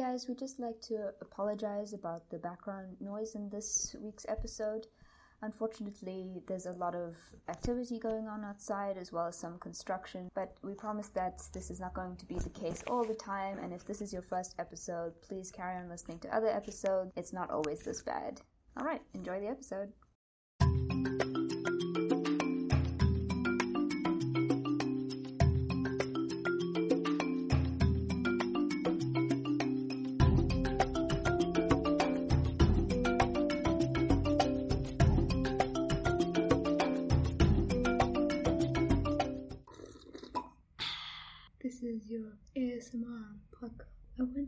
guys, we'd just like to apologize about the background noise in this week's episode. Unfortunately, there's a lot of activity going on outside as well as some construction, but we promise that this is not going to be the case all the time. And if this is your first episode, please carry on listening to other episodes. It's not always this bad. All right, enjoy the episode.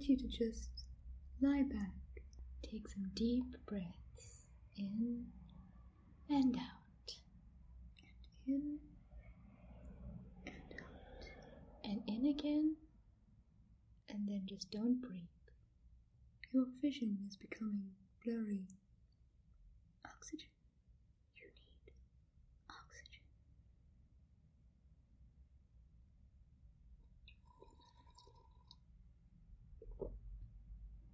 Want you to just lie back, take some deep breaths in and out, and in and out, and in again, and then just don't breathe. Your vision is becoming blurry. Oxygen.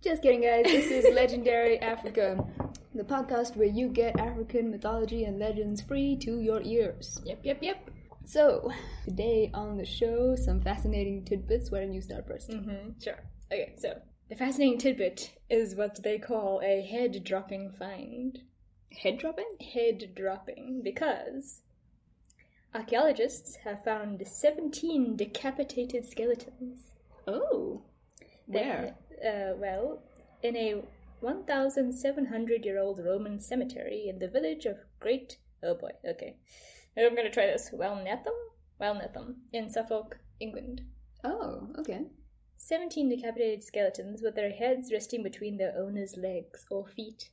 Just kidding, guys. This is Legendary Africa, the podcast where you get African mythology and legends free to your ears. Yep, yep, yep. So, today on the show, some fascinating tidbits. Why don't you start 1st Mm-hmm, sure. Okay, so the fascinating tidbit is what they call a head dropping find. Head dropping? Head dropping, because archaeologists have found 17 decapitated skeletons. Oh. Where? Uh, well, in a 1,700 year old Roman cemetery in the village of Great. Oh boy, okay. I'm gonna try this. Welnetham? Welnetham, in Suffolk, England. Oh, okay. 17 decapitated skeletons with their heads resting between their owner's legs or feet.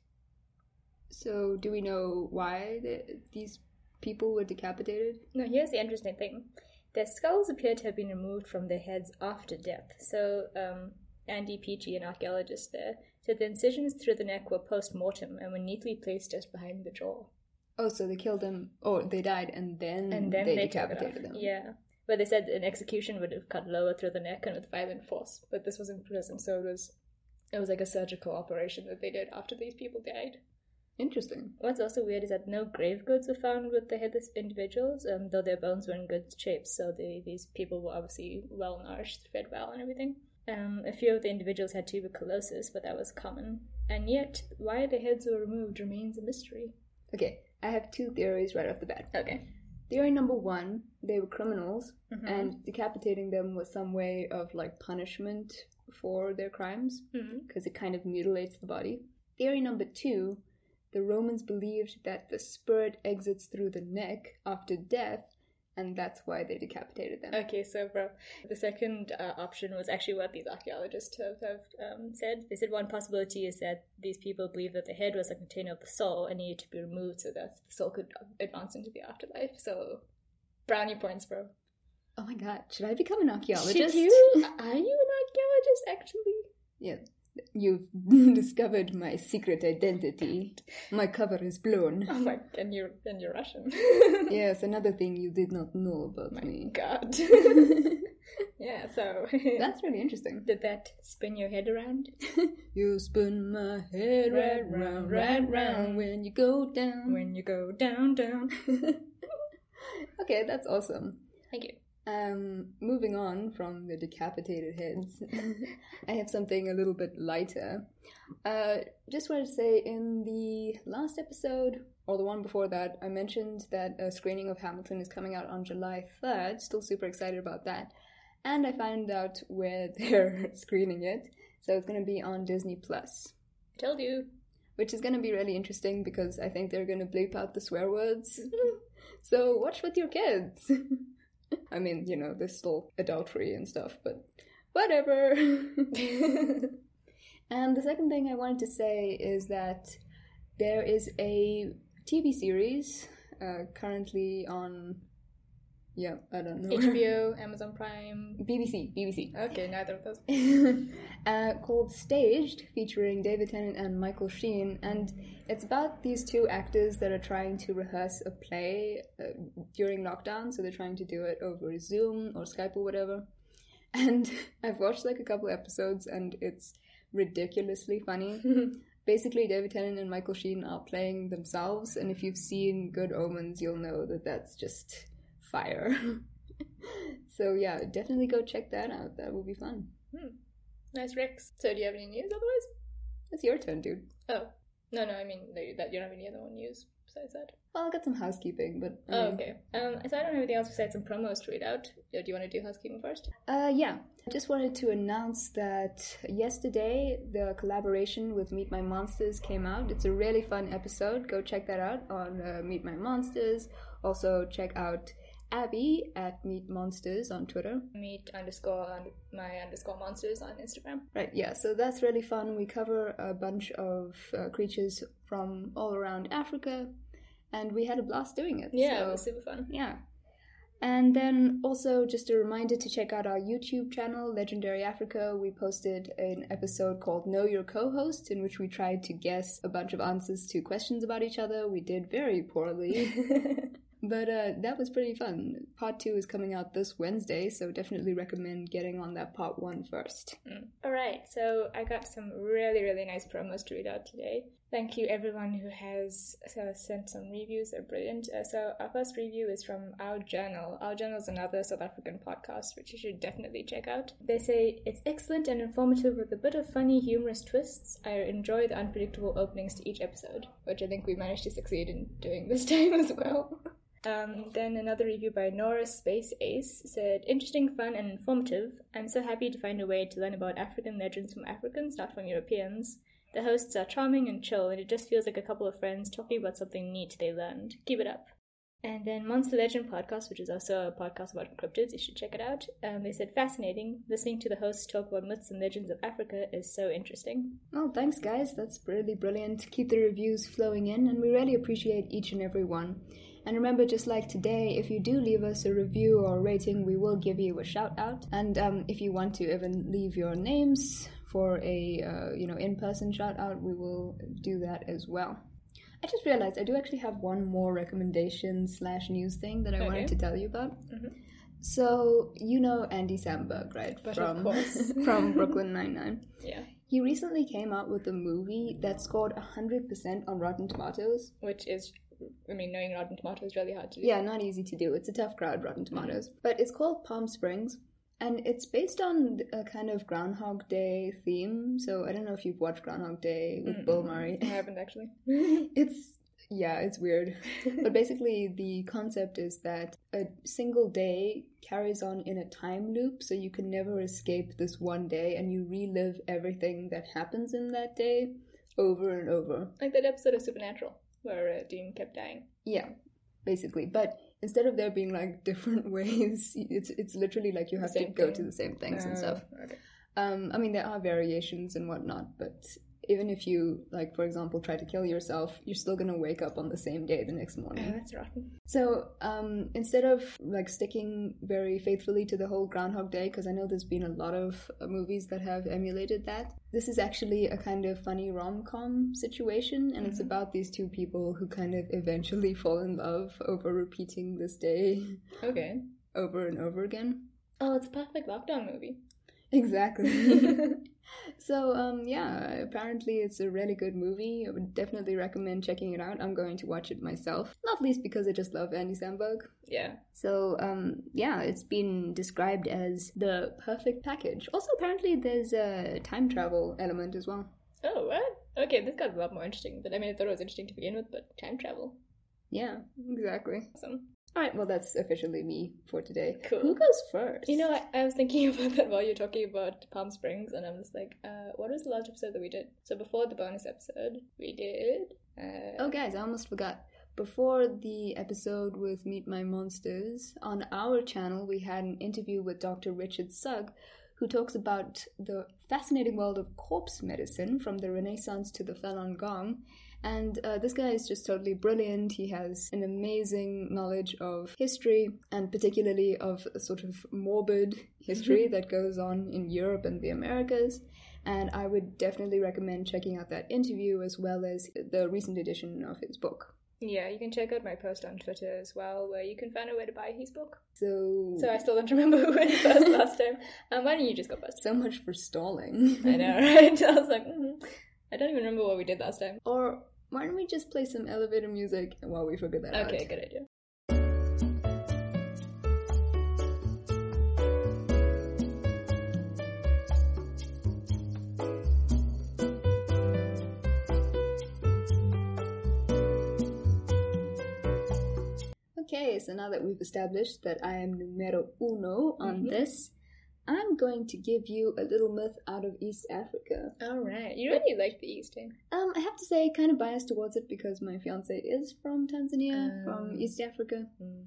So, do we know why the, these people were decapitated? Now, here's the interesting thing their skulls appear to have been removed from their heads after death. So, um, Andy Peachey, an archaeologist there, said the incisions through the neck were post mortem and were neatly placed just behind the jaw. Oh, so they killed them. Oh, they died and then, And then they, they, decapitated them. Yeah. But they said an execution would have cut lower through the neck and with violent force. But this was in prison, so it was it was like a surgical operation that they did after these people died. Interesting. What's also weird is that no grave goods were found with the headless individuals, um, though their bones were in good shape. So they, these people were obviously well nourished, fed well, and everything. Um, a few of the individuals had tuberculosis, but that was common. And yet, why the heads were removed remains a mystery. Okay, I have two theories right off the bat. Okay. Theory number one, they were criminals, Mhm. and decapitating them was some way of like punishment for their crimes because it kind of mutilates the body. Theory number two, the Romans believed that the spirit exits through the neck after death, and that's why they decapitated them. Okay, so bro, the second uh, option was actually what these archaeologists have, have um, said. They said one possibility is that these people believed that the head was a container of the soul and needed to be removed so that the soul could advance into the afterlife. So, brownie points, bro. Oh my god, should I become an archaeologist? Should you? Are you an archaeologist, actually? Yeah. You've discovered my secret identity. My cover is blown. Oh my, and you're, and you're Russian. Yes, another thing you did not know about my me. god. yeah, so. That's really interesting. Did that spin your head around? You spin my head right round, right round when you go down. When you go down, down. okay, that's awesome. Thank you. Um, moving on from the decapitated heads, I have something a little bit lighter. Uh, just wanted to say in the last episode, or the one before that, I mentioned that a screening of Hamilton is coming out on July 3rd. Still super excited about that. And I found out where they're screening it. So it's going to be on Disney Plus, I Told you. which is going to be really interesting because I think they're going to bleep out the swear words. so watch with your kids. I mean, you know, there's still adultery and stuff, but whatever. and the second thing I wanted to say is that there is a TV series uh, currently on, yeah, I don't know. HBO, Amazon Prime. BBC, BBC. Okay, neither of those. uh, called Staged, featuring David Tennant and Michael Sheen, and it's about these two actors that are trying to rehearse a play uh, during lockdown. So they're trying to do it over Zoom or Skype or whatever. And I've watched like a couple episodes, and it's ridiculously funny. Basically, David Tennant and Michael Sheen are playing themselves, and if you've seen Good Omens, you'll know that that's just fire. so yeah, definitely go check that out. That will be fun. Nice Rex. So do you have any news otherwise? It's your turn, dude. Oh. No, no, I mean that you don't have any other news besides that. Well, I got some housekeeping, but I Oh, okay. Um, so I don't have anything else besides some promos to read out. Do you want to do housekeeping first? Uh, yeah. I just wanted to announce that yesterday the collaboration with Meet My Monsters came out. It's a really fun episode. Go check that out on uh, Meet My Monsters. Also, check out Abby at Meet Monsters on Twitter. Meet underscore und- my underscore monsters on Instagram. Right, yeah, so that's really fun. We cover a bunch of uh, creatures from all around Africa, and we had a blast doing it. Yeah, so- it was super fun. yeah. And then also just a reminder to check out our YouTube channel, Legendary Africa. We posted an episode called Know Your Co-Host in which we tried to guess a bunch of answers to questions about each other. We did very poorly. But uh, that was pretty fun. Part two is coming out this Wednesday, so definitely recommend getting on that part one first. All right, so I got some really, really nice promos to read out today. Thank you, everyone who has uh, sent some reviews. They're brilliant. Uh, so, our first review is from Our Journal. Our Journal is another South African podcast, which you should definitely check out. They say it's excellent and informative with a bit of funny, humorous twists. I enjoy the unpredictable openings to each episode, which I think we managed to succeed in doing this time as well. Um, then another review by Nora Space Ace said, Interesting, fun, and informative. I'm so happy to find a way to learn about African legends from Africans, not from Europeans. The hosts are charming and chill, and it just feels like a couple of friends talking about something neat they learned. Keep it up. And then Monster Legend Podcast, which is also a podcast about cryptids, you should check it out. Um, they said, Fascinating. Listening to the hosts talk about myths and legends of Africa is so interesting. Well, thanks, guys. That's really brilliant. Keep the reviews flowing in, and we really appreciate each and every one. And remember, just like today, if you do leave us a review or rating, we will give you a shout out. And um, if you want to even leave your names for a uh, you know in-person shout out, we will do that as well. I just realized I do actually have one more recommendation slash news thing that I Okay. wanted to tell you about. So you know Andy Samberg, right? But of course. from Brooklyn Nine Nine. Yeah. He recently came out with a movie that scored 100% on Rotten Tomatoes. Which is, I mean, knowing Rotten Tomatoes is really hard to do. Yeah, not easy to do. It's a tough crowd, Rotten mm-hmm. Tomatoes. But it's called Palm Springs, and it's based on a kind of Groundhog Day theme. So I don't know if you've watched Groundhog Day with Bill Murray. I haven't actually. It's yeah, it's weird. but basically the concept is that a single day carries on in a time loop so you can never escape this one day and you relive everything that happens in that day over and over. Like that episode of Supernatural where uh, Dean kept dying. Yeah, basically. But instead of there being like different ways, it's it's literally like you have to go thing. to the same things and stuff. Oh, Okay. Um, I mean, there are variations and whatnot, but even if you, like, for example, try to kill yourself, you're still gonna wake up on the same day the next morning. Oh, that's rotten. So um, instead of like sticking very faithfully to the whole Groundhog Day, because I know there's been a lot of uh, movies that have emulated that, this is actually a kind of funny rom com situation, and it's about these two people who kind of eventually fall in love over repeating this day Okay. over and over again. Oh, it's a perfect lockdown movie. Exactly. so um, yeah, apparently it's a really good movie. I would definitely recommend checking it out. I'm going to watch it myself, not least because I just love Andy Samberg. Yeah. So, um, yeah, it's been described as the perfect package. Also, apparently, there's a time travel element as well. Oh, what? Okay, this got a lot more interesting. But I mean, I thought it was interesting to begin with, but time travel. Yeah, exactly. Awesome. All right, well, that's officially me for today. Cool. Who goes first? You know, I, I was thinking about that while you're talking about Palm Springs, and I'm just like, uh, what was the last episode that we did? So before the bonus episode, we did. Uh, Oh, guys, I almost forgot. Before the episode with Meet My Monsters, on our channel, we had an interview with Dr. Richard Sugg, who talks about the fascinating world of corpse medicine from the Renaissance to the Falun Gong. And uh, this guy is just totally brilliant. He has an amazing knowledge of history, and particularly of a sort of morbid history that goes on in Europe and the Americas. And I would definitely recommend checking out that interview as well as the recent edition of his book. Yeah, you can check out my post on Twitter as well, where you can find a way to buy his book. So, So I still don't remember who went first last time. Um, why don't you just go first? so much for stalling. I know, right? I was like, mm I don't even remember what we did last time. Or why don't we just play some elevator music while we figure that out? Okay, good idea. Okay, so now that we've established that I am numero uno on Mhm. this, I'm going to give you a little myth out of East Africa. All right, you really like the East, eh? Um, I have to say, kind of biased towards it because my fiance is from Tanzania, from Um. East Africa. Mm.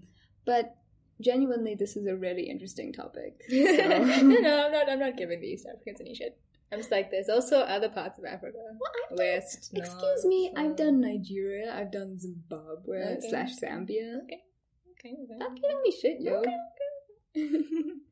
But genuinely, this is a really interesting topic. no, So- no, I'm not. I'm not giving the East Africans any shit. I'm just like, there's also other parts of Africa. Well, I've done- Excuse me, I've done Nigeria, I've done Zimbabwe Okay. slash Zambia. Okay. Okay. okay. Stop giving me shit, yo. Okay,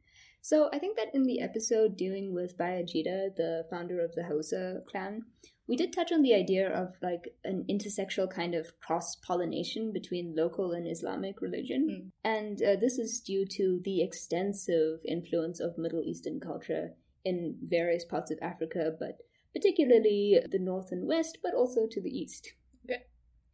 so I think that in the episode dealing with Bayajida, the founder of the Hausa clan, we did touch on the idea of like an intersexual kind of cross pollination between local and Islamic religion. Mm. And uh, this is due to the extensive influence of Middle Eastern culture in various parts of Africa, but particularly the north and west, but also to the east. Okay.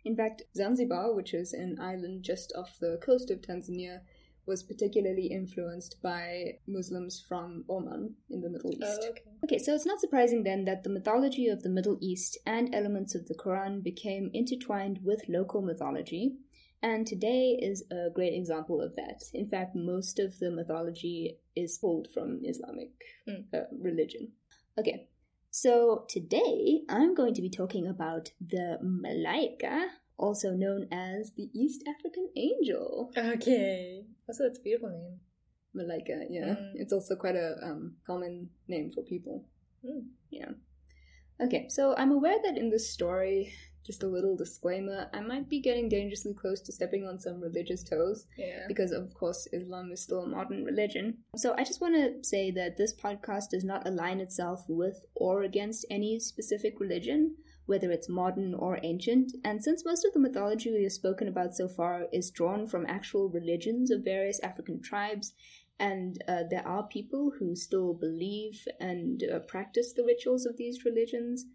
In fact, Zanzibar, which is an island just off the coast of Tanzania, was particularly influenced by Muslims from Oman in the Middle East. Oh, okay. Okay, so it's not surprising then that the mythology of the Middle East and elements of the Quran became intertwined with local mythology, and today is a great example of that. In fact, most of the mythology is pulled from Islamic Mm. uh, religion. Okay, so today I'm going to be talking about the Malaika, also known as the East African Angel. Okay. Also, it's a beautiful name. Malaika, yeah. Mm. It's also quite a um, common name for people. Mm. Yeah. Okay, so I'm aware that in this story, just a little disclaimer, I might be getting dangerously close to stepping on some religious toes Yeah. because, of course, Islam is still a modern religion. So I just want to say that this podcast does not align itself with or against any specific religion, whether it's modern or ancient. And since most of the mythology we have spoken about so far is drawn from actual religions of various African tribes, and uh, there are people who still believe and uh, practice the rituals of these religions,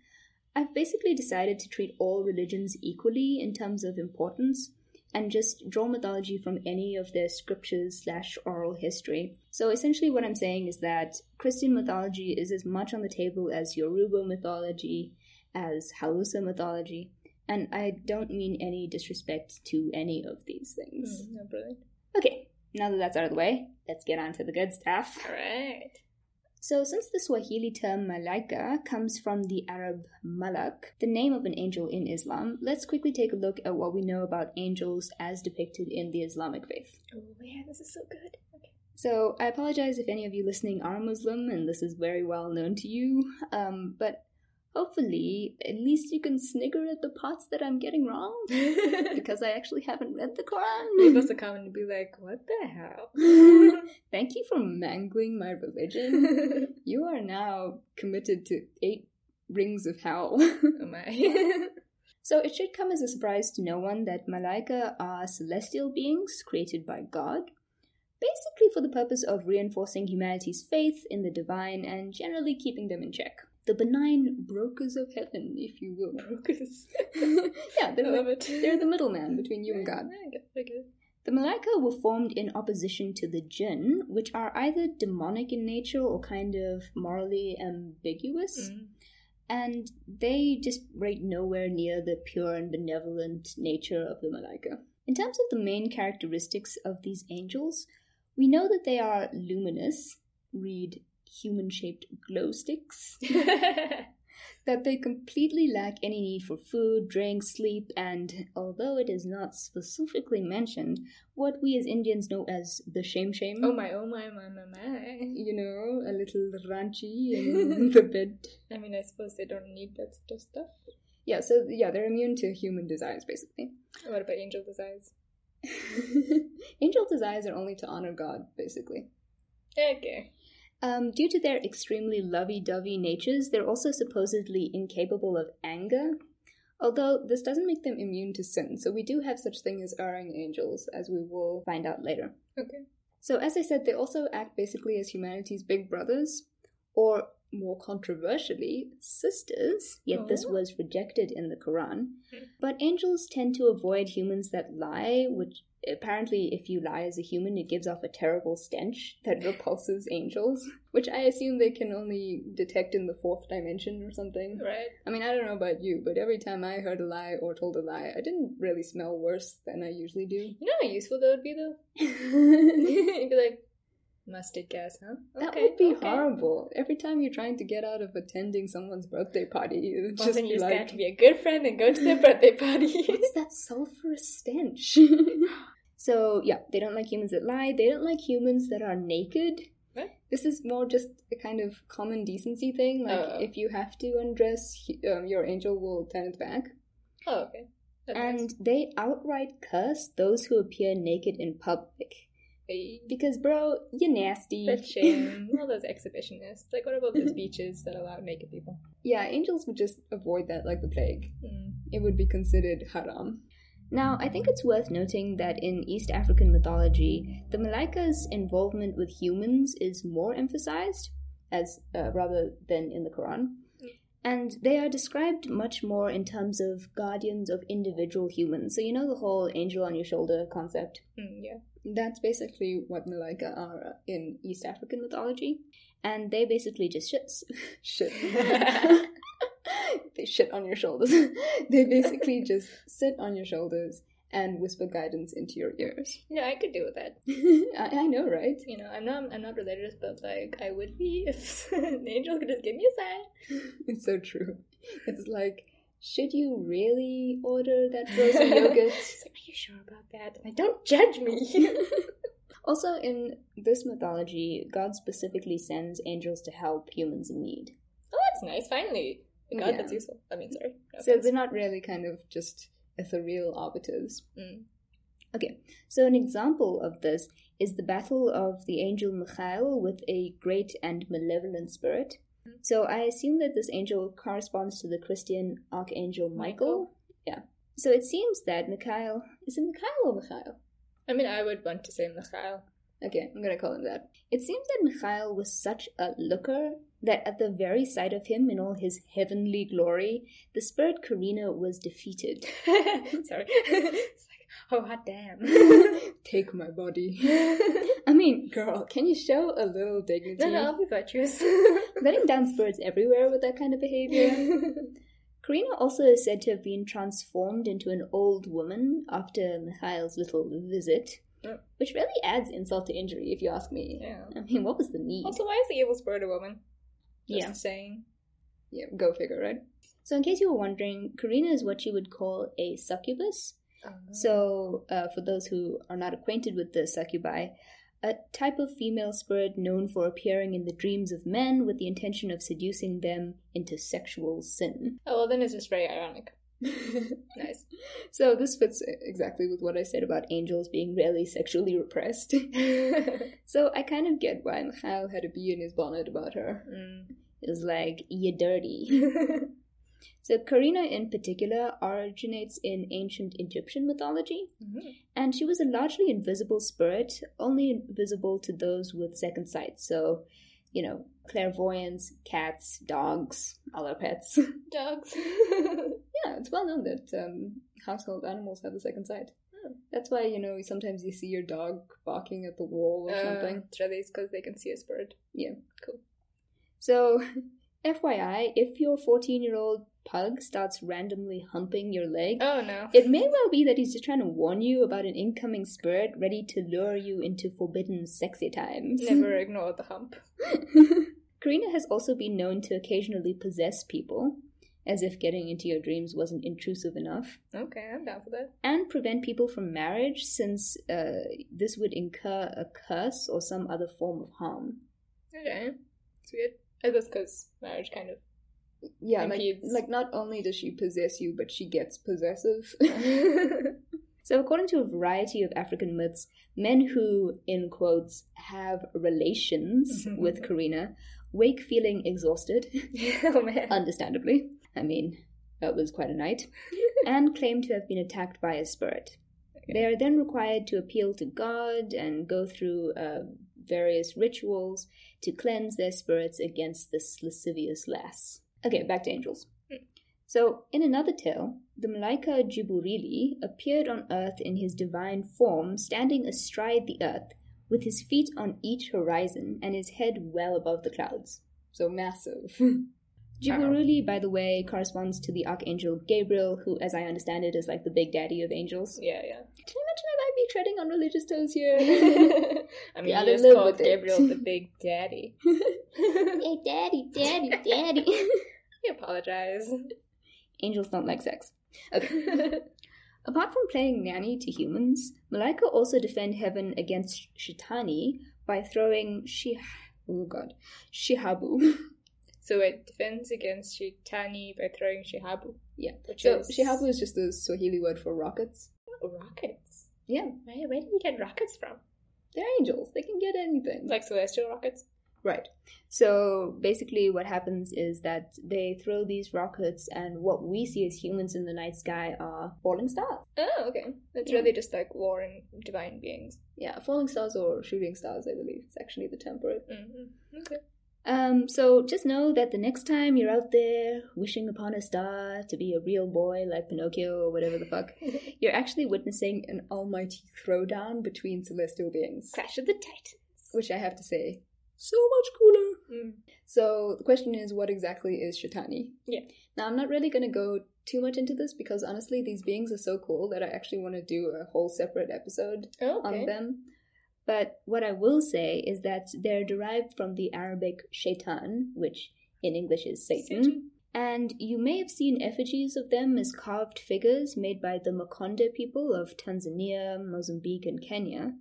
I've basically decided to treat all religions equally in terms of importance and just draw mythology from any of their scriptures slash oral history. So essentially, what I'm saying is that Christian mythology is as much on the table as Yoruba mythology, as Hausa mythology, and I don't mean any disrespect to any of these things. Mm, no, brilliant. Okay, now that that's out of the way, let's get on to the good stuff. All right. So, since the Swahili term malaika comes from the Arab malak, the name of an angel in Islam, let's quickly take a look at what we know about angels as depicted in the Islamic faith. Oh man, this is so good. Okay. So, I apologize if any of you listening are Muslim and this is very well known to you, um, but hopefully, at least you can snigger at the parts that I'm getting wrong, because I actually haven't read the You're Quran. supposed to come and be like, what the hell? Thank you for mangling my religion. You are now committed to eight rings of hell. oh my. so it should come as a surprise to no one that Malaika are celestial beings created by God, basically for the purpose of reinforcing humanity's faith in the divine and generally keeping them in check. The benign brokers of heaven, if you will. Brokers. yeah, they're, love it. they're the middleman between you and God. I I. The Malaika were formed in opposition to the Jinn, which are either demonic in nature or kind of morally ambiguous, Mm. and they just rate nowhere near the pure and benevolent nature of the Malaika. In terms of the main characteristics of these angels, we know that they are luminous, read human shaped glow sticks, that they completely lack any need for food, drink, sleep, and although it is not specifically mentioned, what we as Indians know as the shame shame. oh my, oh my, my, my, my. You know, a little ranchy in the bed. I mean, I suppose they don't need that sort of stuff. Yeah, so yeah, they're immune to human desires, basically. What about angel desires? Angel desires are only to honor God, basically. Okay. Um, due to their extremely lovey dovey natures, they're also supposedly incapable of anger. Although this doesn't make them immune to sin, so we do have such thing as erring angels, as we will find out later. Okay. So, as I said, they also act basically as humanity's big brothers, or more controversially, sisters, yet this Oh. was rejected in the Quran. But angels tend to avoid humans that lie, which apparently, if you lie as a human, it gives off a terrible stench that repulses angels, which I assume they can only detect in the fourth dimension or something. Right. I mean, I don't know about you, but every time I heard a lie or told a lie, I didn't really smell worse than I usually do. You know how useful that would be though? You'd be like, mustard gas, huh? That Okay, would be okay. horrible. Every time you're trying to get out of attending someone's birthday party, you Well, just you like, to be a good friend and go to their birthday party. what's that sulfurous stench? so, yeah, they don't like humans that lie. They don't like humans that are naked. What? This is more just a kind of common decency thing. Like, Oh. if you have to undress, um, your angel will turn it back. oh, okay. That's And nice. they outright curse those who appear naked in public. Because, bro, you're nasty. Shame. All those exhibitionists. Like, what about those beaches that allow naked people? yeah, angels would just avoid that like the plague. Mm. It would be considered haram. Now, I think it's worth noting that in East African mythology, the Malaika's involvement with humans is more emphasized, as uh, rather than in the Quran. And they are described much more in terms of guardians of individual humans. So, you know the whole angel on your shoulder concept? Mm, yeah. That's basically what Malaika are uh, in East African mythology. And they basically just shit. shit. they shit on your shoulders. they basically just sit on your shoulders and whisper guidance into your ears. Yeah, I could do with that. I, I know, right? You know, I'm not I'm not religious, but like I would be if an angel could just give me a sign. It's so true. It's like, should you really order that frozen yogurt? Are you sure about that? Like, don't judge me. also, in this mythology, God specifically sends angels to help humans in need. oh, that's nice. Finally, a God Yeah. that's useful. I mean, sorry. No So they're not really kind of just ethereal arbiters. Mm. Okay, so an example of this is the battle of the angel Michael with a great and malevolent spirit. So I assume that this angel corresponds to the Christian archangel Michael. Michael. Yeah. So it seems that Mikhail is it Mikhail or Michael? I mean, I would want to say Michael. Okay, I'm gonna call him that. It seems that Mikhail was such a looker that at the very sight of him in all his heavenly glory, the spirit Karina was defeated. sorry. oh, hot damn. Take my body. I mean, girl, can you show a little dignity? no, no, I'll be virtuous. Letting down spirits everywhere with that kind of behavior. Karina also is said to have been transformed into an old woman after Mikhail's little visit, Yeah. which really adds insult to injury, if you ask me. Yeah. I mean, what was the need? also, why is the evil spirit a woman? Just Yeah. saying. Yeah, go figure, right? So, in case you were wondering, Karina is what you would call a succubus. So, uh, for those who are not acquainted with the succubi, a type of female spirit known for appearing in the dreams of men with the intention of seducing them into sexual sin. Oh, well, then it's just very ironic. Nice. So, this fits exactly with what I said about angels being rarely sexually repressed. so, I kind of get why Mikhail had a bee in his bonnet about her. Mm. It was like, you're dirty. So, Karina in particular originates in ancient Egyptian mythology, Mhm. and she was a largely invisible spirit, only visible to those with second sight. So, you know, clairvoyance, cats, dogs, all our pets. Dogs. yeah, it's well known that um, household animals have the second sight. Hmm. That's why, you know, sometimes you see your dog barking at the wall or something. Uh, it's really because they can see a spirit. Yeah. Cool. So, FYI, if your 14 year old pug starts randomly humping your leg, Oh no. It may well be that he's just trying to warn you about an incoming spirit ready to lure you into forbidden sexy times. Never ignore the hump. Karina has also been known to occasionally possess people, as if getting into your dreams wasn't intrusive enough, Okay, I'm down for that. and prevent people from marriage since uh, this would incur a curse or some other form of harm. Okay. It's weird. I guess because marriage kind of. Yeah, like, Impedes. like not only does she possess you, but she gets possessive. So, according to a variety of African myths, men who, in quotes, have relations with Karina wake feeling exhausted, oh man. understandably. I mean, that was quite a night, and claim to have been attacked by a spirit. They are then required to appeal to God and go through uh, various rituals to cleanse their spirits against this lascivious lass. Okay, back to angels. Hmm. So, in another tale, the Malaika Jiburili appeared on earth in his divine form, standing astride the earth, with his feet on each horizon and his head well above the clouds. So massive. Jiburili, by the way, corresponds to the archangel Gabriel, who, as I understand it, is like the big daddy of angels. Yeah, yeah. Can you imagine I might be treading on religious toes here? I mean, Yeah, you they just called with it. Gabriel the big daddy. hey, daddy, daddy, daddy. We apologize. Angels don't like sex. Okay. Apart from playing nanny to humans, Malaika also defend heaven against Shitani by throwing Shih oh god Shihabu. so it defends against Shitani by throwing Shihabu. Yeah. Which So is Shihabu is just the Swahili word for rockets. Rockets. Yeah, Where, where did you get rockets from? they're angels. They can get anything. Like celestial rockets? Right. So basically, what happens is that they throw these rockets, and what we see as humans in the night sky are falling stars. Oh, okay. It's Yeah. really just like war and divine beings. Yeah, falling stars or shooting stars, I believe. It's actually the it. Mm-hmm. Okay. Um, so just know that the next time you're out there wishing upon a star to be a real boy like Pinocchio or whatever the fuck, you're actually witnessing an almighty throwdown between celestial beings. Clash of the Titans. Which I have to say, so much cooler. Mm. So the question is, what exactly is Shatani? Yeah. Now I'm not really going to go too much into this because honestly, these beings are so cool that I actually want to do a whole separate episode Oh, on okay. them. But what I will say is that they're derived from the Arabic shaitan, which in English is Satan. Satan. And you may have seen effigies of them as carved figures made by the Makonde people of Tanzania, Mozambique, and Kenya.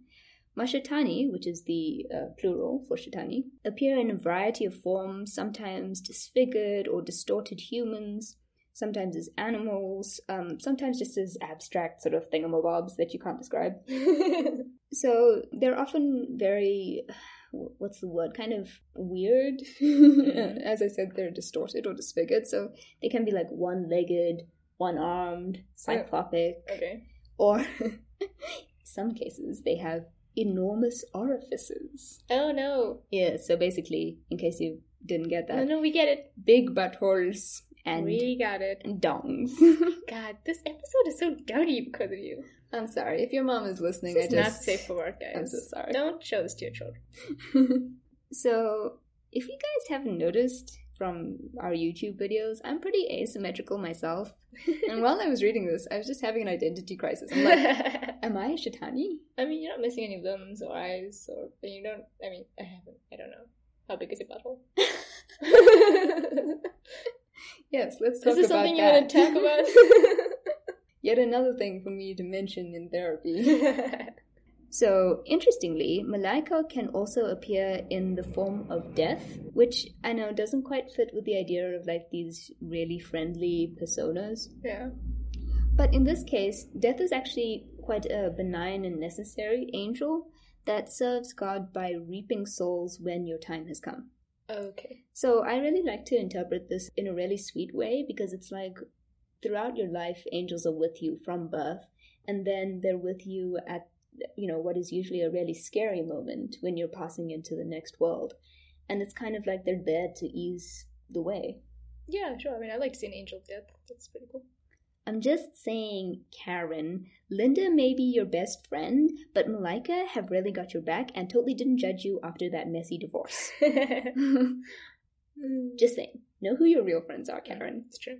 Mashatani, which is the uh, plural for Shatani, appear in a variety of forms, sometimes disfigured or distorted humans, sometimes as animals, um, sometimes just as abstract sort of thingamabobs that you can't describe. So they're often very, what's the word, kind of weird. As I said, they're distorted or disfigured, so they can be like one legged, one armed, cyclopic, okay. or some cases they have enormous orifices. Oh no. Yeah, so basically, in case you didn't get that. No, that, no, we get it. big buttholes and we got it. dongs. God, this episode is so dirty because of you. I'm sorry if your mom is listening. This I is just not safe for work, guys. I'm so sorry. Don't show this to your children. so, if you guys haven't noticed from our YouTube videos, I'm pretty asymmetrical myself. and while I was reading this, I was just having an identity crisis. I'm like, am I a Shatani? I mean, you're not missing any limbs or eyes, or you don't. I mean, I haven't. I don't know. How big is your butthole? Yes, let's talk is this about something you that. want to talk about? Yet another thing for me to mention in therapy. So, interestingly, Malaika can also appear in the form of death, which I know doesn't quite fit with the idea of like these really friendly personas. yeah. But in this case, death is actually quite a benign and necessary angel that serves God by reaping souls when your time has come. Okay. So I really like to interpret this in a really sweet way because it's like throughout your life, angels are with you from birth, and then they're with you at you know what is usually a really scary moment when you're passing into the next world, and it's kind of like they're there to ease the way. Yeah, sure. I mean, I like to see an angel death. That's pretty cool. I'm just saying, Karen, Linda may be your best friend, but Malika have really got your back and totally didn't judge you after that messy divorce. just saying. Know who your real friends are, Karen. It's true.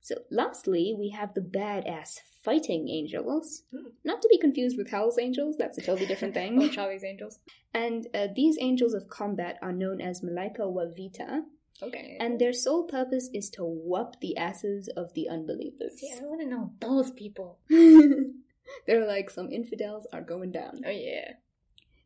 So, lastly, we have the badass fighting angels. Hmm. Not to be confused with Hell's angels, that's a totally different thing. Charlie's Angels. and uh, these angels of combat are known as Malaika Wavita, Okay. and their sole purpose is to whoop the asses of the unbelievers. yeah, I want to know those people. They're like some infidels are going down. Oh yeah.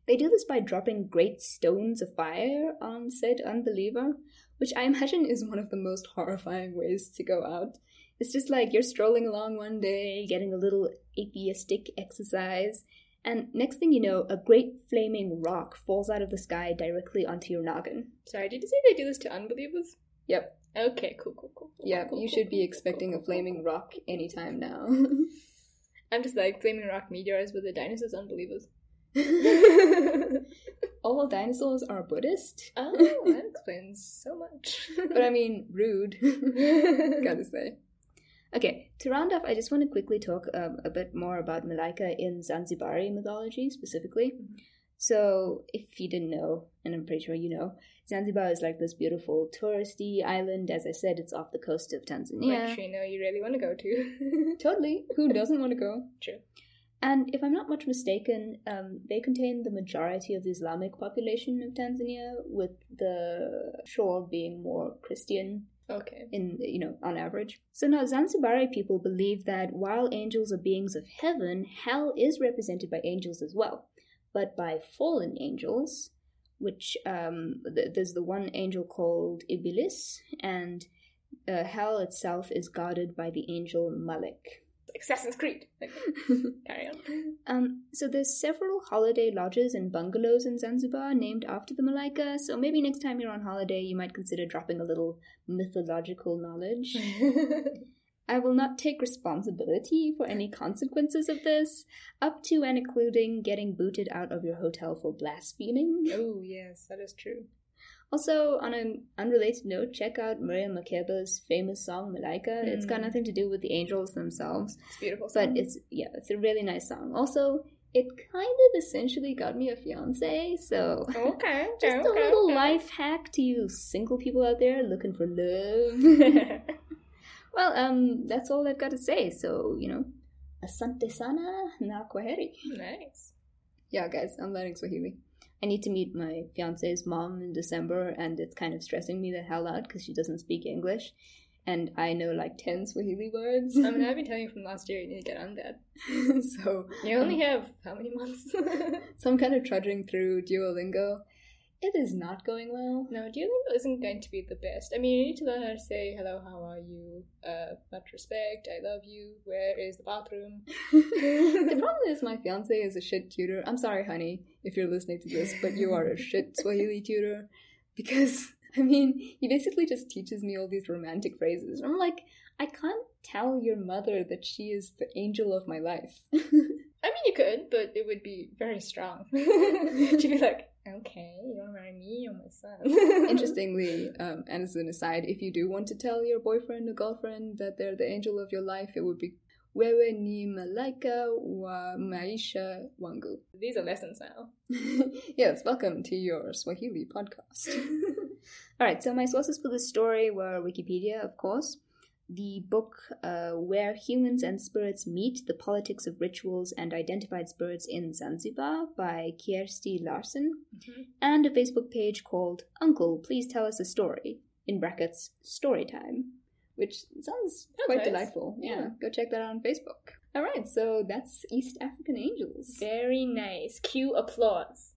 They do this by dropping great stones of fire on said unbeliever, which I imagine is one of the most horrifying ways to go out. It's just like you're strolling along one day, getting a little atheistic exercise, and next thing you know, a great flaming rock falls out of the sky directly onto your noggin. Sorry, did you say they do this to unbelievers? Yep. Okay, cool, cool, cool. cool, Yeah, cool, you cool, should be expecting a flaming rock anytime now. I'm just like flaming rock meteors with the dinosaurs unbelievers. All dinosaurs are Buddhist, Oh, that explains so much. but I mean, rude. Gotta say. Okay, to round off, I just want to quickly talk um, a bit more about Malaika in Zanzibari mythology specifically. So, if you didn't know, and I'm pretty sure you know, Zanzibar is like this beautiful touristy island. As I said, it's off the coast of Tanzania. Which you know you really want to go to. Totally. Who doesn't want to go? True. And if I'm not much mistaken, um, they contain the majority of the Islamic population of Tanzania, with the shore being more Christian Okay. in you know on average. So now Zanzibari people believe that while angels are beings of heaven, hell is represented by angels as well, but by fallen angels, which um, th- there's the one angel called Iblis, and uh, hell itself is guarded by the angel Malik. Assassin's Creed. Carry on. Um, so there's several holiday lodges and bungalows in Zanzibar named after the Malaika. So maybe next time you're on holiday, you might consider dropping a little mythological knowledge. I will not take responsibility for any consequences of this, up to and including getting booted out of your hotel for blaspheming. oh yes, that is true. Also, on an unrelated note, check out Miriam Makeba's famous song Malaika. It's got Mm. nothing to do with the angels themselves, It's beautiful. but it's yeah, it's a really nice song. Also, it kind of essentially got me a fiance, so okay. just okay, a little okay. life hack to you single people out there looking for love. well, um, that's all I've got to say. So you know, asante sana na kwaheri. nice. Yeah, guys, I'm learning Swahili. I need to meet my fiance's mom in December, and it's kind of stressing me the hell out because she doesn't speak English, and I know like ten Swahili words. I mean, I've been telling you from last year you need to get on that. so You only um, have how many months? so I'm kind of trudging through Duolingo. It is not going well. no, Duolingo isn't going to be the best. I mean, you need to learn how to say hello, how are you, uh, much respect, I love you, where is the bathroom? the problem is my fiance is a shit tutor. I'm sorry, honey, if you're listening to this, but you are a shit Swahili tutor because I mean, he basically just teaches me all these romantic phrases. I'm like, I can't tell your mother that she is the angel of my life. I mean, you could, but it would be very strong. She'd be like, okay, you don't marry me or my son? Interestingly, um, and as an aside, if you do want to tell your boyfriend or girlfriend that they're the angel of your life, it would be wewe ni malaika wa maisha wangu. These are lessons now. yes, welcome to your Swahili podcast. All right, so my sources for this story were Wikipedia, of course, the book uh, Where Humans and Spirits Meet The Politics of Rituals and Identified Spirits in Zanzibar by Kjersti Larsen, Mhm. and a Facebook page called Uncle, Please Tell Us a Story, in brackets, story time, which sounds quite nice. delightful. Yeah. Yeah. go check that out on Facebook. All right, so that's East African Angels. Very nice. Cue applause.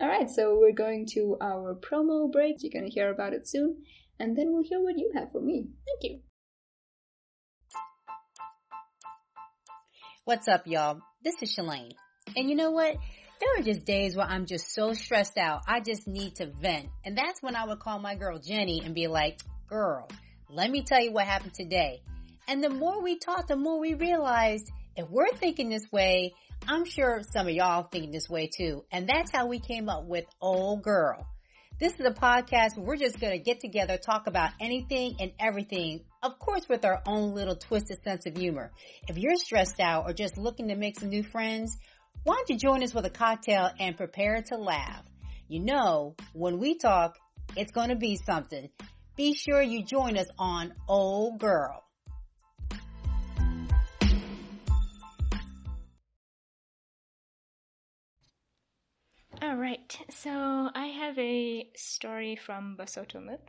All right, so we're going to our promo break. You're going to hear about it soon, and then we'll hear what you have for me. Thank you. What's up, y'all? This is Shalane. And you know what? There are just days where I'm just so stressed out. I just need to vent. And that's when I would call my girl Jenny and be like, girl, let me tell you what happened today. And the more we talked, the more we realized if we're thinking this way, I'm sure some of y'all thinking this way too. And that's how we came up with Old Girl. This is a podcast where we're just going to get together, talk about anything and everything, of course with our own little twisted sense of humor. If you're stressed out or just looking to make some new friends, why don't you join us with a cocktail and prepare to laugh? You know, when we talk, it's going to be something. Be sure you join us on Old Girl. All right. So I have a story from Basotho myth.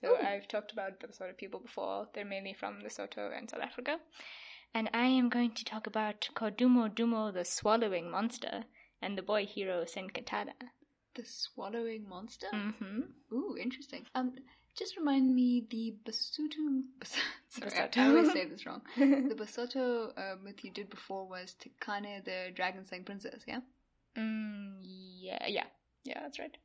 So I've talked about the Basotho people before. They're mainly from Lesotho and South Africa. And I am going to talk about Kodumo Dumo, the swallowing monster, and the boy hero Senkatana. The swallowing monster? Mm-hmm. Ooh, interesting. Um, just remind me the Basotho. Sorry, I- Basotho. I always say this wrong. the Basotho uh, myth you did before was Tikane, the dragon slaying princess. Yeah. Mm, yeah, yeah, yeah, that's right.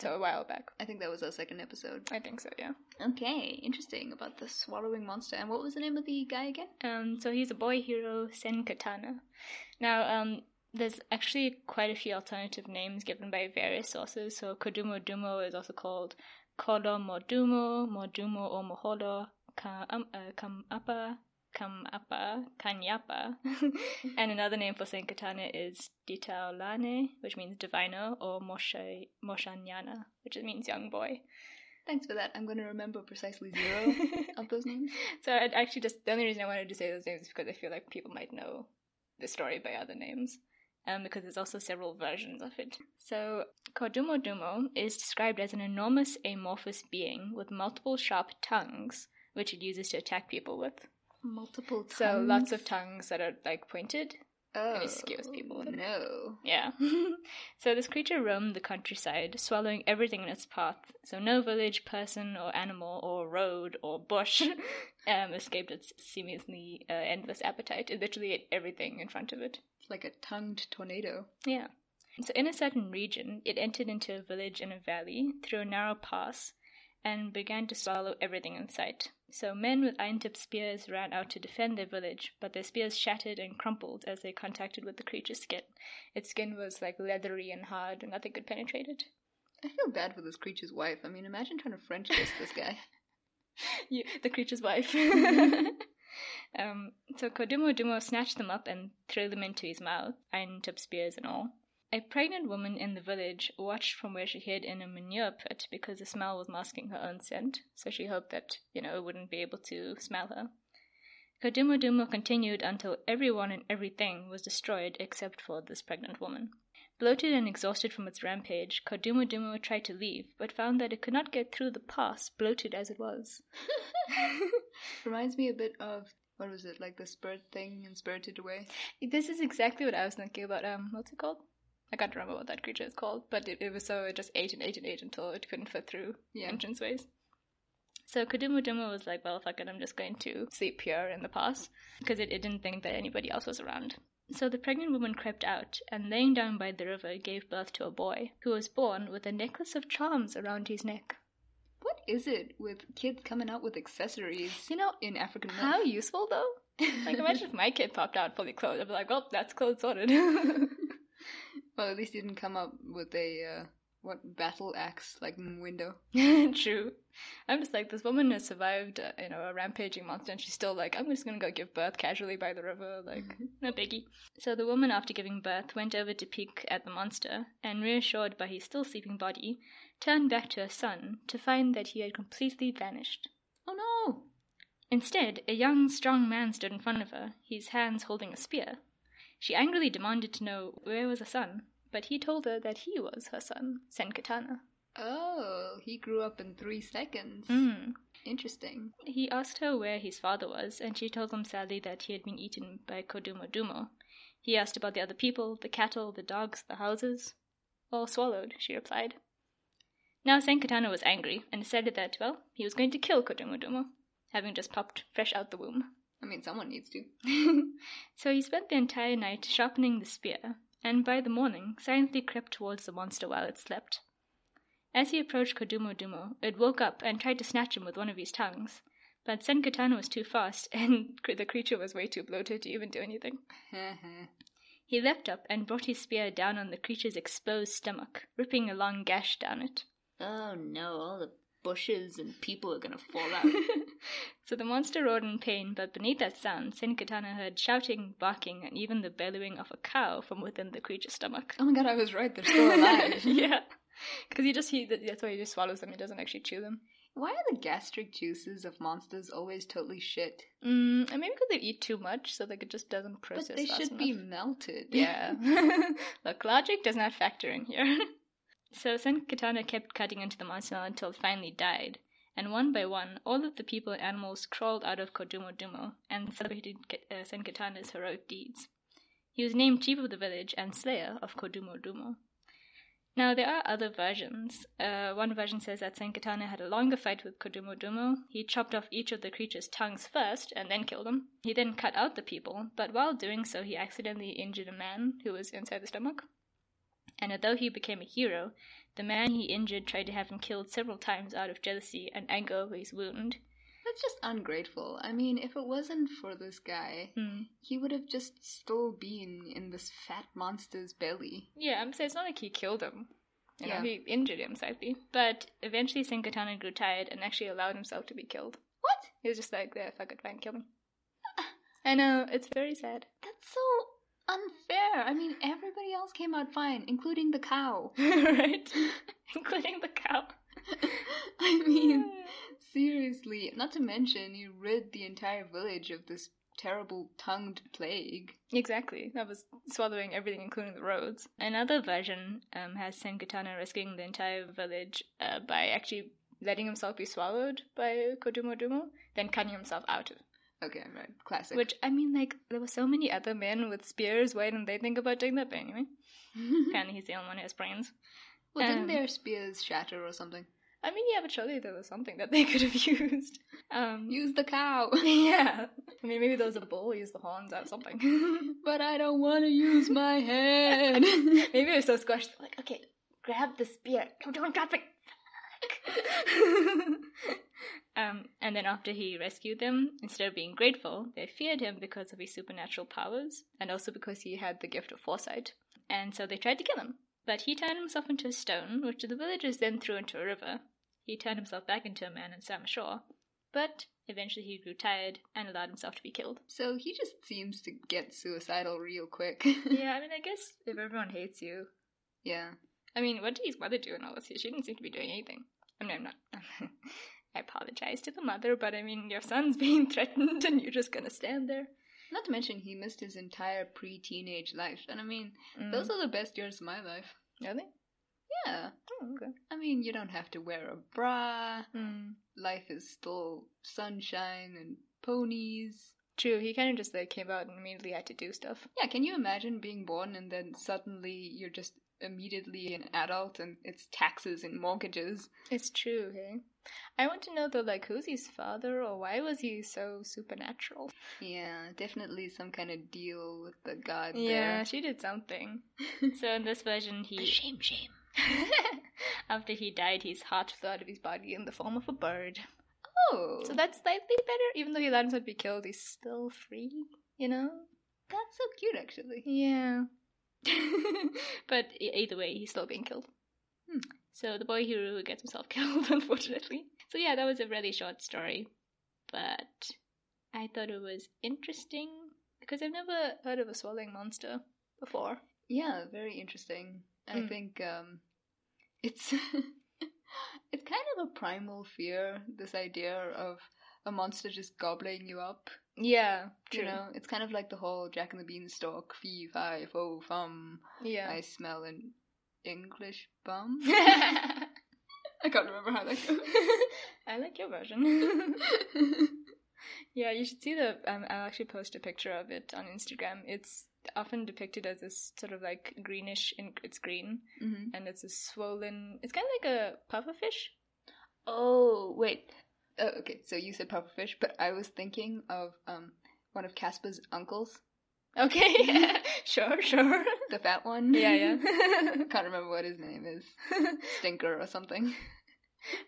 So a while back. I think that was our second episode. I think so, yeah. Okay, interesting about the swallowing monster. And what was the name of the guy again? Um, so he's a boy hero, Senkatana. Now, um, there's actually quite a few alternative names given by various sources. So Kodumo Dumo is also called Kodo Modumo, Modumo or Moholo, um, uh, Kamapa, Kamapa, Kanyapa. and another name for Saint Senkatana is Ditaolane, which means diviner, or Moshe, Moshanyana, which means young boy. Thanks for that. I'm going to remember precisely zero of those names. So I actually just, the only reason I wanted to say those names is because I feel like people might know the story by other names. Um, because there's also several versions of it. So, Kodumo Dumo is described as an enormous amorphous being with multiple sharp tongues, which it uses to attack people with. Multiple tongues. So, lots of tongues that are like pointed. oh, and it scares people. No. Yeah. so, this creature roamed the countryside, swallowing everything in its path. So, no village, person, or animal, or road, or bush um, escaped its seemingly uh, endless appetite. It literally ate everything in front of it. It's like a tongued tornado. Yeah. So, in a certain region, it entered into a village in a valley through a narrow pass and began to swallow everything in sight. So, men with iron tipped spears ran out to defend their village, but their spears shattered and crumpled as they contacted with the creature's skin. Its skin was like leathery and hard, and nothing could penetrate it. I feel bad for this creature's wife. I mean, imagine trying to French kiss this guy. you, the creature's wife. um, so Kodumo Dumo snatched them up and threw them into his mouth, iron tipped spears and all. A pregnant woman in the village watched from where she hid in a manure pit because the smell was masking her own scent, so she hoped that, you know, it wouldn't be able to smell her. Kodumo Dumo continued until everyone and everything was destroyed except for this pregnant woman. Bloated and exhausted from its rampage, Kodumo Dumo tried to leave, but found that it could not get through the pass, bloated as it was. Reminds me a bit of what was it like the spirit thing in Spirited Away? This is exactly what I was thinking about. Um, what's it called? I can't remember what that creature is called, but it, it was so it just ate and ate and ate until it couldn't fit through Yeah. Hmm. entranceways. So Kodumo Dumo was like, well, fuck it, I'm just going to sleep here in the pass, because it, it didn't think that anybody else was around. So the pregnant woman crept out, and laying down by the river, gave birth to a boy, who was born with a necklace of charms around his neck. What is it with kids coming out with accessories You know, in African myth? how useful though? Like, imagine if my kid popped out fully clothed. I'd be like, well, that's clothes sorted. well, at least he didn't come up with a uh, what battle axe like window. True. I'm just like this woman has survived, uh, you know, a rampaging monster, and she's still like, I'm just gonna go give birth casually by the river, like no biggie. So the woman, after giving birth, went over to peek at the monster, and reassured by his still sleeping body, turned back to her son to find that he had completely vanished. Oh no! Instead, a young, strong man stood in front of her, his hands holding a spear. She angrily demanded to know where was her son, but he told her that he was her son, Senkatana. Oh, he grew up in three seconds. Mm. Interesting. He asked her where his father was, and she told him sadly that he had been eaten by Kodumo Dumo. He asked about the other people, the cattle, the dogs, the houses. All swallowed, she replied. Now Senkatana was angry and decided that, well, he was going to kill Kodumo Dumo, having just popped fresh out the womb. I mean, someone needs to. so he spent the entire night sharpening the spear, and by the morning silently crept towards the monster while it slept. As he approached Kodumo Dumo, it woke up and tried to snatch him with one of his tongues, but Senkatana was too fast, and the creature was way too bloated to even do anything. He leapt up and brought his spear down on the creature's exposed stomach, ripping a long gash down it. oh no, all the bushes and people are gonna fall out. so the monster roared in pain, but beneath that sound, Senkatana heard shouting, barking, and even the bellowing of a cow from within the creature's stomach. oh my god, I was right, they're still alive. yeah. Because he just, he, that's why he just swallows them, he doesn't actually chew them. Why are the gastric juices of monsters always totally shit? Mm, and maybe because they eat too much, so like it just doesn't process But they fast should be melted. Yeah. Look, logic does not factor in here. So Senkatana kept cutting into the monster until it finally died, and one by one, all of the people and animals crawled out of Kodumo Dumo and celebrated uh, heroic deeds. He was named chief of the village and slayer of Kodumo Dumo. Now, there are other versions. Uh, one version says that Senkatana had a longer fight with Kodumo Dumo. He chopped off each of the creature's tongues first and then killed them. He then cut out the people, but while doing so, he accidentally injured a man who was inside the stomach. And although he became a hero, the man he injured tried to have him killed several times out of jealousy and anger over his wound. That's just ungrateful. I mean, if it wasn't for this guy, Hmm. he would have just still been in this fat monster's belly. Yeah, I'm saying it's not like he killed him. You know, Yeah. he injured him slightly. But eventually Senkatana grew tired and actually allowed himself to be killed. What? He was just like, there, fuck it, fine, kill me. I know, it's very sad. That's so unfair. I mean, everybody else came out fine, including the cow. right? Including the cow. I mean, seriously. Not to mention, you rid the entire village of this terrible tongued plague. Exactly. That was swallowing everything, including the roads. Another version um, has Senkatana risking the entire village uh, by actually letting himself be swallowed by Kodumo Dumo, then cutting himself out. Okay, right. Classic. Which, I mean, like, there were so many other men with spears. Why didn't they think about doing that? But anyway, apparently he's the only one who has brains. well, didn't um, their spears shatter or something? I mean, yeah, but surely there was something that they could have used. Um, Use the cow. yeah. I mean, maybe there was a bull, use the horns or something. but I don't want to use my head. maybe it was so squashed. Like, okay, grab the spear. No, don't drop it. Um, and then after he rescued them, instead of being grateful, they feared him because of his supernatural powers, and also because he had the gift of foresight. And so they tried to kill him. But he turned himself into a stone, which the villagers then threw into a river. He turned himself back into a man and swam ashore. But eventually he grew tired and allowed himself to be killed. so he just seems to get suicidal real quick. yeah, I mean, I guess if everyone hates you. yeah. I mean, what did his mother do in all this? She didn't seem to be doing anything. I mean, I'm not. I apologize to the mother, but I mean, your son's being threatened and you're just gonna stand there. Not to mention, he missed his entire pre-teenage life, and I mean, Mm. those are the best years of my life. Are they? Yeah. Oh, okay. I mean, you don't have to wear a bra. Mm. Life is still sunshine and ponies. True, he kind of just like came out and immediately had to do stuff. Yeah, can you imagine being born and then suddenly you're just immediately an adult and it's taxes and mortgages? It's true, hey? I want to know though, like, who's his father or why was he so supernatural? Yeah, definitely some kind of deal with the god Yeah, there. she did something. so in this version, he. Shame, shame. After he died, his heart flew out of his body in the form of a bird. Oh, So that's slightly better. Even though he allowed himself to be killed, he's still free, you know? that's so cute, actually. Yeah. but e- either way, he's still being killed. Hmm. So the boy hero gets himself killed, unfortunately. So yeah, that was a really short story. But I thought it was interesting because I've never heard of a swallowing monster before. Yeah, very interesting. I Mm. think um, it's it's kind of a primal fear. This idea of a monster just gobbling you up. Yeah, You know, it's kind of like the whole Jack and the Beanstalk, fee, fi, fo, fum. Yeah. I smell an English bum. I can't remember how that goes. I like your version. yeah, you should see the. Um, I'll actually post a picture of it on Instagram. It's often depicted as this sort of like greenish. It's green, hmm and it's a swollen. It's kind of like a pufferfish. Oh, wait. Oh, okay, so you said pufferfish, but I was thinking of um one of Casper's uncles, Okay, sure, sure. the fat one. yeah, yeah. Can't remember what his name is. Stinker or something.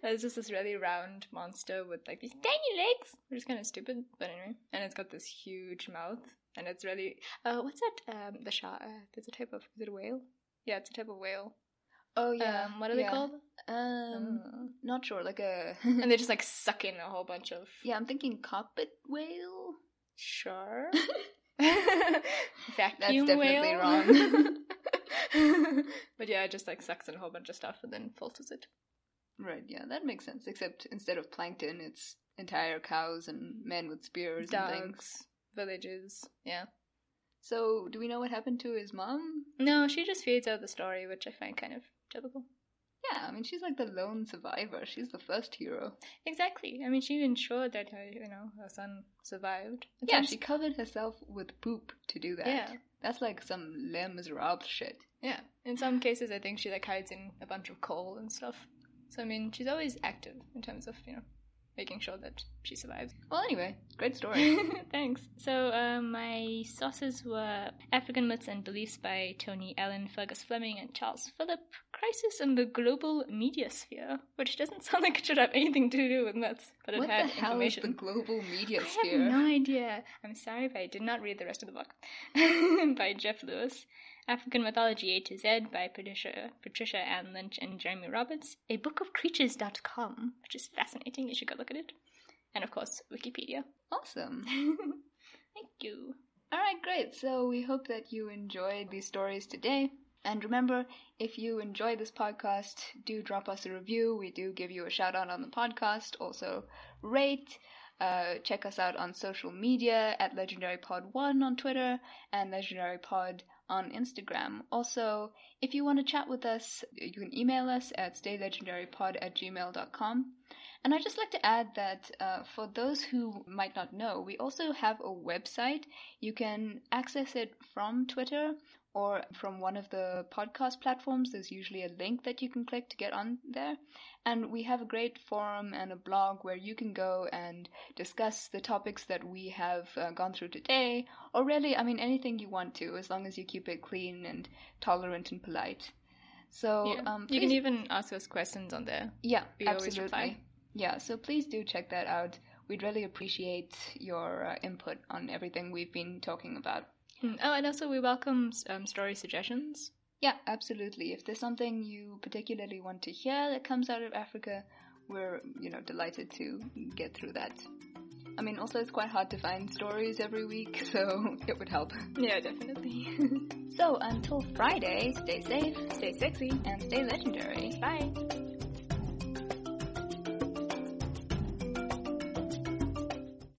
There's just this really round monster with like these tiny legs, which is kind of stupid, but anyway. And it's got this huge mouth, and it's really. Uh, what's that? Um, the shark. Uh, there's a type of. Is it a whale? Yeah, it's a type of whale. Oh yeah. Um, what are they called? Um, Uh, not sure. Like a. and they just like suck in a whole bunch of. yeah, I'm thinking carpet whale. Sure. In fact that's Vacuum definitely whale. wrong. but yeah, it just like sucks in a whole bunch of stuff and then filters it. right. Yeah, that makes sense. Except instead of plankton, it's entire cows and men with spears and things. Dogs, villages. Yeah. So, do we know what happened to his mom? No, she just fades out the story, which I find kind of typical. Yeah, I mean, she's like the lone survivor. She's the first hero. Exactly. I mean, she ensured that her, you know, her son survived. It Yeah, sounds- she covered herself with poop to do that. Yeah. That's like some Les Miserables shit. yeah. In some cases, I think she like hides in a bunch of coal and stuff. So I mean, she's always active in terms of you know making sure that she survives. Well, anyway, great story. Thanks. So, um, my sources were African Myths and Beliefs by Tony Allan, Fergus Fleming, and Charles Phillip. Crisis in the Global Media Sphere, which doesn't sound like it should have anything to do with myths, but it what had the hell information. is the global media I sphere? have no idea. I'm sorry if I did not read the rest of the book. by Jeff Lewis. African Mythology A to Z by Patricia, Patricia Ann Lynch and Jeremy Roberts. A book of creatures.com, which is fascinating. You should go look at it. And of course, Wikipedia. Awesome. Thank you. All right, great. So we hope that you enjoyed these stories today. And remember, if you enjoy this podcast, do drop us a review. We do give you a shout out on the podcast. Also, rate. Uh, check us out on social media at Legendary Pod One on Twitter and LegendaryPod on Instagram. Also, if you want to chat with us, you can email us at staylegendarypod at gmail.com. And I'd just like to add that uh, for those who might not know, we also have a website. You can access it from Twitter or from one of the podcast platforms. There's usually a link that you can click to get on there. And we have a great forum and a blog where you can go and discuss the topics that we have uh, gone through today, or really, I mean, anything you want to, as long as you keep it clean and tolerant and polite. So, Yeah. um, you can even ask us questions on there. yeah, We always absolutely. reply. Yeah, so please do check that out. We'd really appreciate your uh, input on everything we've been talking about. Mm, Oh, and also we welcome um, story suggestions. Yeah, absolutely. If there's something you particularly want to hear that comes out of Africa, we're, you know, delighted to get through that. I mean, also it's quite hard to find stories every week, so it would help. Yeah, definitely. So until Friday, stay safe Stay sexy. and stay legendary. Bye.